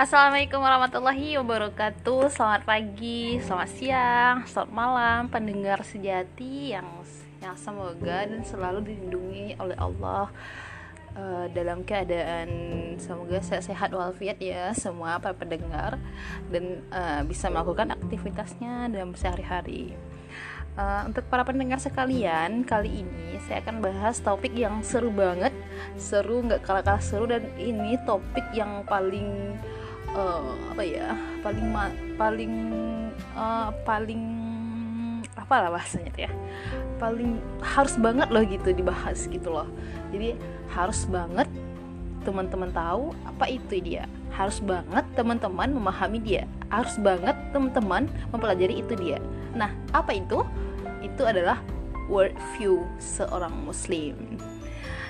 Assalamualaikum warahmatullahi wabarakatuh. Selamat pagi, selamat siang, selamat malam Pendengar sejati yang, yang semoga dan selalu dilindungi oleh Allah uh, Dalam keadaan semoga sehat walafiat ya Semua para pendengar Dan uh, bisa melakukan aktivitasnya dalam sehari-hari. Uh, untuk para pendengar sekalian, kali ini saya akan bahas topik yang seru banget, seru nggak kalah-kalah seru dan ini topik yang paling uh, apa ya paling paling uh, paling apa lah bahasanya ya paling harus banget loh gitu dibahas gitu loh. Jadi harus banget teman-teman tahu apa itu dia. Harus banget teman-teman memahami dia. Harus banget teman-teman mempelajari itu dia. Nah apa itu? Itu adalah world view seorang muslim.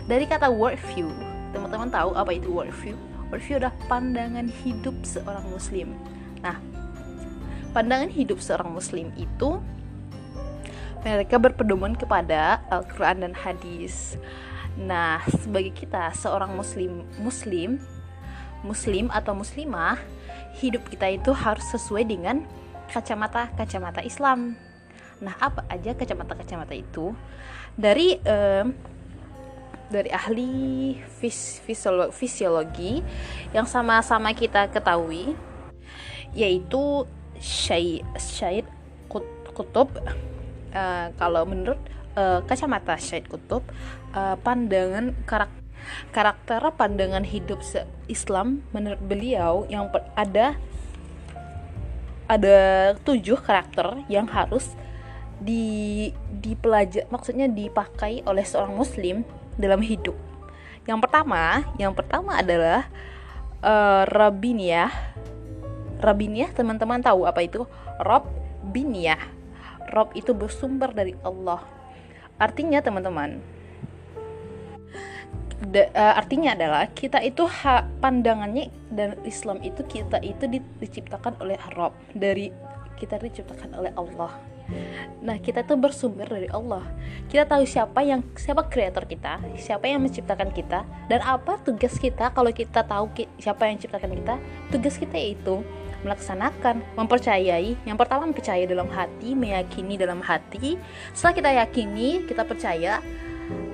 Dari kata world view teman-teman tahu apa itu world view Review adalah pandangan hidup seorang muslim. Nah, pandangan hidup seorang muslim itu mereka berpedoman kepada Al-Qur'an dan hadis. Nah, sebagai kita seorang muslim muslim muslim atau muslimah, hidup kita itu harus sesuai dengan kacamata-kacamata Islam. Nah, apa aja kacamata-kacamata itu? Dari eh, dari ahli fis fisiologi, yang sama-sama kita ketahui yaitu Syed Kutub. Uh, kalau menurut uh, kacamata Syed Kutub uh, pandangan karakter karakter pandangan hidup Islam menurut beliau yang ada ada tujuh karakter yang harus di dipelajari maksudnya dipakai oleh seorang muslim dalam hidup. Yang pertama, yang pertama adalah uh, Rabiniyah. Rabiniyah teman-teman tahu apa itu? Rob biniyah. Rob itu bersumber dari Allah. Artinya teman-teman, uh, artinya adalah kita itu ha, pandangannya dan Islam itu kita itu di, diciptakan oleh Rob dari kita diciptakan oleh Allah Nah, kita tuh bersumber dari Allah. Kita tahu siapa yang siapa kreator kita, siapa yang menciptakan kita, dan apa tugas kita kalau kita tahu siapa yang menciptakan kita. Tugas kita yaitu melaksanakan, mempercayai. Yang pertama percaya dalam hati, meyakini dalam hati. Setelah kita yakini, kita percaya.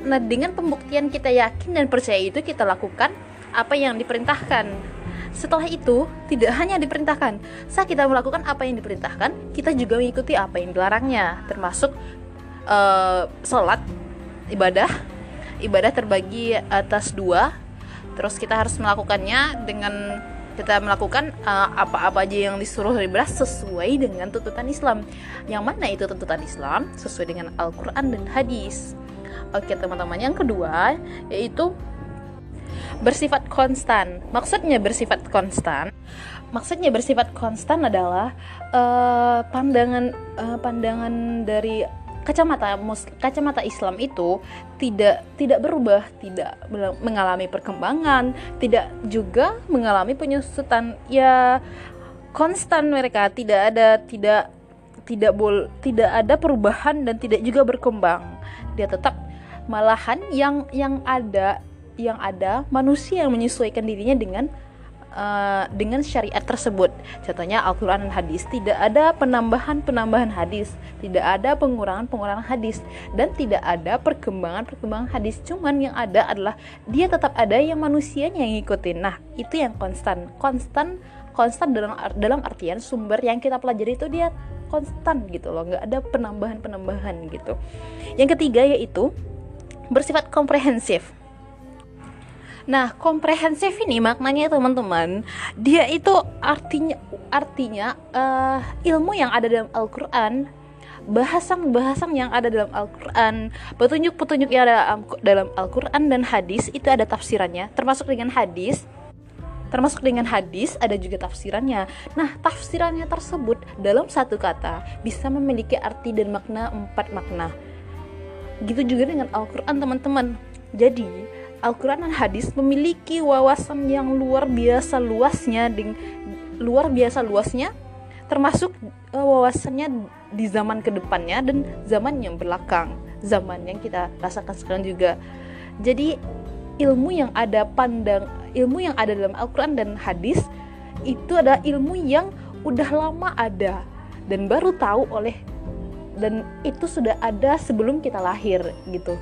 Nah, dengan pembuktian kita yakin dan percaya itu kita lakukan apa yang diperintahkan setelah itu, tidak hanya diperintahkan, saat kita melakukan apa yang diperintahkan, kita juga mengikuti apa yang dilarangnya, termasuk uh, sholat, ibadah. Ibadah terbagi atas dua, terus kita harus melakukannya dengan kita melakukan uh, apa-apa aja yang disuruh ibadah sesuai dengan tuntutan Islam. Yang mana itu tuntutan Islam? Sesuai dengan Al-Quran dan hadis. Oke teman-teman, yang kedua yaitu bersifat konstan. Maksudnya bersifat konstan, maksudnya bersifat konstan adalah uh, pandangan uh, pandangan dari kacamata mus, kacamata Islam itu tidak tidak berubah, tidak mengalami perkembangan, tidak juga mengalami penyusutan. Ya konstan mereka tidak ada tidak tidak bol tidak ada perubahan dan tidak juga berkembang. Dia tetap malahan yang yang ada yang ada manusia yang menyesuaikan dirinya dengan uh, dengan syariat tersebut. Contohnya Al-Qur'an dan hadis tidak ada penambahan-penambahan hadis, tidak ada pengurangan-pengurangan hadis dan tidak ada perkembangan-perkembangan hadis. Cuman yang ada adalah dia tetap ada yang manusianya yang ngikutin. Nah, itu yang konstan. Konstan konstan dalam dalam artian sumber yang kita pelajari itu dia konstan gitu loh, nggak ada penambahan-penambahan gitu. Yang ketiga yaitu bersifat komprehensif Nah, komprehensif ini maknanya teman-teman, dia itu artinya artinya uh, ilmu yang ada dalam Al-Qur'an bahasan-bahasan yang ada dalam Al-Quran petunjuk-petunjuk yang ada dalam Al-Quran dan hadis itu ada tafsirannya termasuk dengan hadis termasuk dengan hadis ada juga tafsirannya. Nah tafsirannya tersebut dalam satu kata bisa memiliki arti dan makna empat makna. Gitu juga dengan Al-Quran teman-teman. Jadi Al-Quran dan hadis memiliki wawasan yang luar biasa luasnya ding, luar biasa luasnya termasuk uh, wawasannya di zaman ke depannya dan zaman yang belakang zaman yang kita rasakan sekarang juga. Jadi ilmu yang ada pandang ilmu yang ada dalam Al-Quran dan hadis itu adalah ilmu yang udah lama ada dan baru tahu oleh dan itu sudah ada sebelum kita lahir gitu.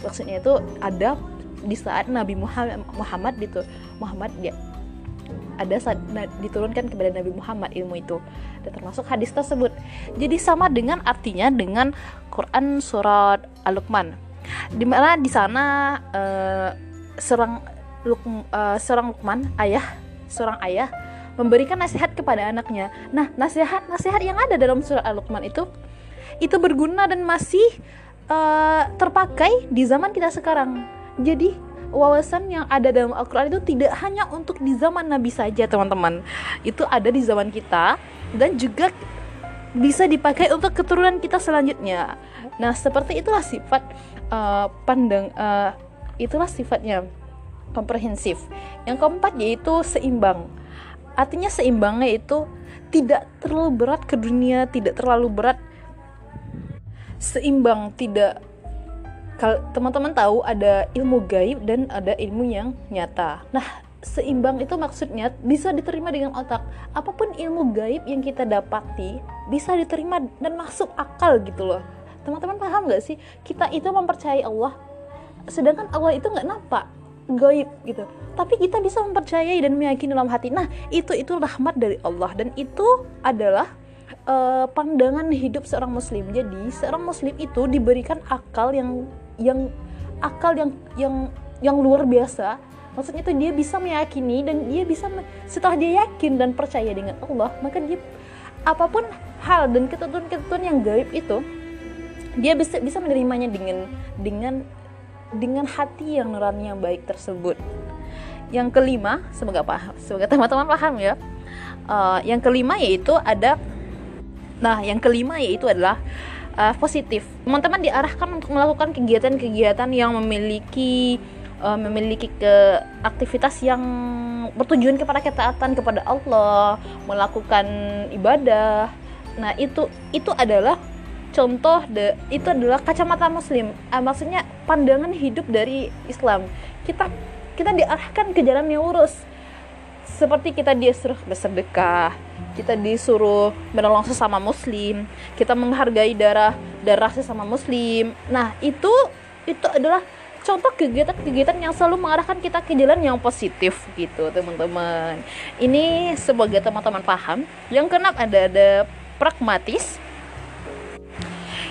Maksudnya itu ada di saat Nabi Muhammad Muhammad gitu Muhammad dia ada saat diturunkan kepada Nabi Muhammad ilmu itu. Dan termasuk hadis tersebut. Jadi sama dengan artinya dengan Quran surat Al-Luqman. Di mana di sana uh, seorang Luk, uh, seorang Luqman ayah seorang ayah memberikan nasihat kepada anaknya. Nah nasihat nasihat yang ada dalam surat Al-Luqman itu itu berguna dan masih uh, terpakai di zaman kita sekarang jadi wawasan yang ada dalam Al-Quran itu tidak hanya untuk di zaman Nabi saja teman-teman. Itu ada di zaman kita dan juga bisa dipakai untuk keturunan kita selanjutnya. Nah seperti itulah sifat uh, pandang uh, itulah sifatnya komprehensif. Yang keempat yaitu seimbang. Artinya seimbangnya itu tidak terlalu berat ke dunia tidak terlalu berat. Seimbang tidak teman-teman tahu ada ilmu gaib dan ada ilmu yang nyata. Nah, seimbang itu maksudnya bisa diterima dengan otak. Apa pun ilmu gaib yang kita dapati bisa diterima dan masuk akal gitu loh. Teman-teman paham gak sih? Kita itu mempercayai Allah, sedangkan Allah itu nggak nampak gaib gitu. Tapi kita bisa mempercayai dan meyakini dalam hati. Nah, itu itu rahmat dari Allah dan itu adalah uh, pandangan hidup seorang muslim. Jadi, seorang muslim itu diberikan akal yang yang akal yang yang yang luar biasa. Maksudnya itu dia bisa meyakini dan dia bisa setelah dia yakin dan percaya dengan Allah maka dia apa pun hal dan ketentuan-ketentuan yang gaib itu dia bisa bisa menerimanya dengan dengan dengan hati yang nurani yang baik tersebut. Yang kelima semoga paham semoga teman-teman paham ya. Uh, yang kelima yaitu ada nah yang kelima yaitu adalah uh, positif. Teman-teman diarahkan untuk melakukan kegiatan-kegiatan yang memiliki uh, memiliki ke aktivitas yang bertujuan kepada ketaatan kepada Allah, melakukan ibadah. Nah, itu itu adalah contoh de itu adalah kacamata muslim. Uh, maksudnya pandangan hidup dari Islam. Kita kita diarahkan ke jalan yang lurus seperti kita disuruh bersedekah, kita disuruh menolong sesama muslim, kita menghargai darah darah sesama muslim. Nah, itu itu adalah contoh kegiatan-kegiatan yang selalu mengarahkan kita ke jalan yang positif gitu, teman-teman. Ini sebagai teman-teman paham. Yang keenam ada ada pragmatis,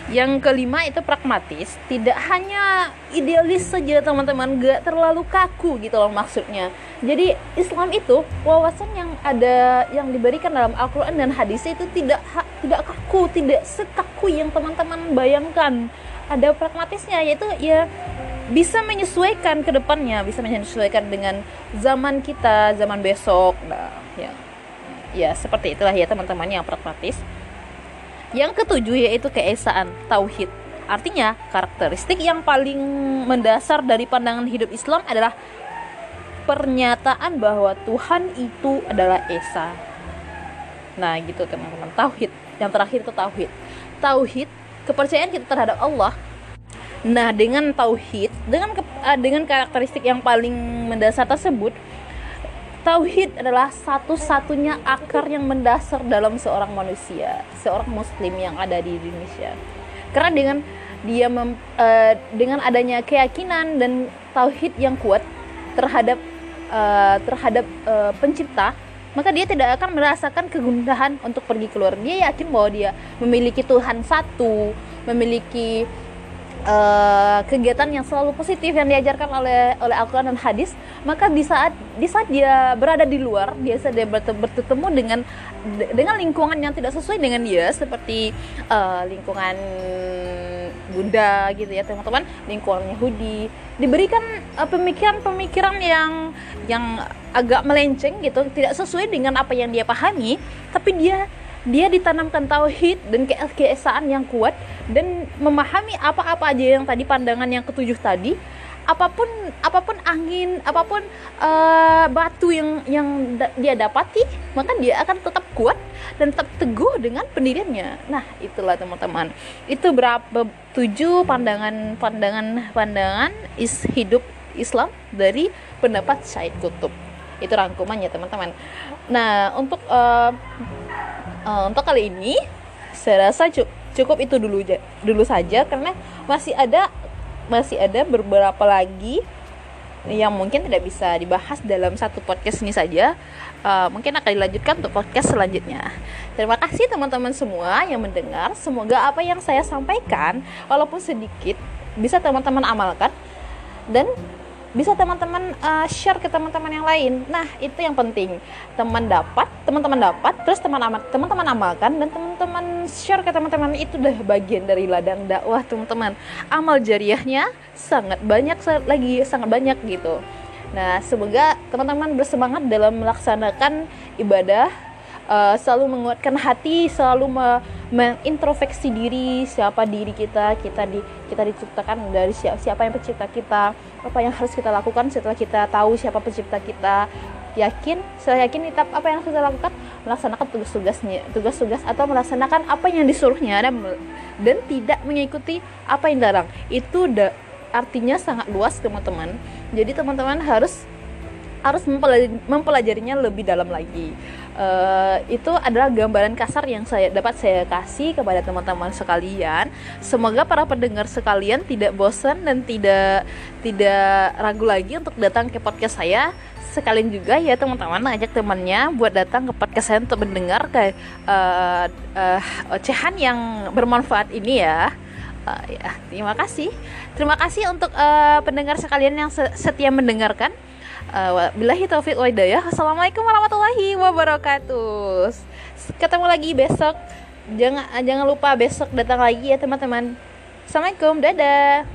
yang kelima itu pragmatis tidak hanya idealis saja teman-teman. Gak terlalu kaku gitu loh maksudnya. Jadi Islam itu wawasan yang ada yang diberikan dalam Al-Quran dan hadis itu tidak tidak kaku tidak sekaku yang teman-teman bayangkan. Ada pragmatisnya yaitu ya bisa menyesuaikan ke depannya bisa menyesuaikan dengan zaman kita zaman besok. Nah ya. Ya seperti itulah ya teman-teman yang pragmatis yang ketujuh yaitu keesaan, tauhid. Artinya, karakteristik yang paling mendasar dari pandangan hidup Islam adalah pernyataan bahwa Tuhan itu adalah esa. Nah, gitu teman-teman. Tauhid. Yang terakhir itu tauhid. Tauhid, kepercayaan kita terhadap Allah. Nah, dengan tauhid, dengan eh, dengan karakteristik yang paling mendasar tersebut, Tauhid adalah satu-satunya akar yang mendasar dalam seorang manusia, seorang muslim yang ada di Indonesia. Karena dengan dia mem, uh, dengan adanya keyakinan dan tauhid yang kuat terhadap uh, terhadap uh, pencipta, maka dia tidak akan merasakan kegundahan untuk pergi keluar. Dia yakin bahwa dia memiliki Tuhan satu, memiliki uh, kegiatan yang selalu positif yang diajarkan oleh oleh Al-Quran dan hadis maka di saat di saat dia berada di luar biasa dia bertemu dengan dengan lingkungan yang tidak sesuai dengan dia seperti uh, lingkungan Bunda gitu ya teman-teman lingkungan Yahudi diberikan uh, pemikiran-pemikiran yang yang agak melenceng gitu tidak sesuai dengan apa yang dia pahami tapi dia dia ditanamkan tauhid dan ke keesaan yang kuat dan memahami apa-apa aja yang tadi pandangan yang ketujuh tadi apa pun apa pun angin apa pun uh, batu yang yang dia dapati maka dia akan tetap kuat dan tetap teguh dengan pendiriannya. Nah itulah teman-teman. Itu berapa tujuh pandangan pandangan pandangan is hidup Islam dari pendapat Syed Kutub itu rangkumannya teman-teman. Nah untuk uh, uh, untuk kali ini saya rasa cukup itu dulu dulu saja karena masih ada masih ada beberapa lagi yang mungkin tidak bisa dibahas dalam satu podcast ini saja. Uh, mungkin akan dilanjutkan untuk podcast selanjutnya. Terima kasih teman-teman semua yang mendengar. Semoga apa yang saya sampaikan walaupun sedikit bisa teman-teman amalkan. Dan bisa teman-teman uh, share ke teman-teman yang lain. Nah, itu yang penting. Teman dapat, teman-teman dapat, terus teman amal, teman-teman amalkan dan teman-teman share ke teman-teman itu udah bagian dari ladang dakwah, teman-teman. Amal jariahnya sangat banyak lagi, sangat banyak gitu. Nah, semoga teman-teman bersemangat dalam melaksanakan ibadah uh, selalu menguatkan hati, selalu me mengintrospeksi diri, siapa diri kita, kita di kita diciptakan dari siapa, siapa yang pencipta kita, apa yang harus kita lakukan setelah kita tahu siapa pencipta kita. Yakin, saya yakin kita apa yang harus kita lakukan melaksanakan tugas-tugasnya, tugas-tugas atau melaksanakan apa yang disuruhnya dan dan tidak mengikuti apa yang dilarang. Itu da, artinya sangat luas, teman-teman. Jadi teman-teman harus harus mempelajarinya lebih dalam lagi uh, itu adalah gambaran kasar yang saya dapat saya kasih kepada teman-teman sekalian. Semoga para pendengar sekalian tidak bosan dan tidak tidak ragu lagi untuk datang ke podcast saya. Sekalian juga ya teman-teman ajak temannya buat datang ke podcast saya untuk mendengar ke uh, uh, ocehan yang bermanfaat ini ya. Uh, ya, terima kasih. Terima kasih untuk uh, pendengar sekalian yang setia mendengarkan. Uh, billahi taufiq wa hidayah. Assalamualaikum warahmatullahi wabarakatuh. Ketemu lagi besok. Jangan jangan lupa besok datang lagi ya teman-teman. Assalamualaikum. Dadah.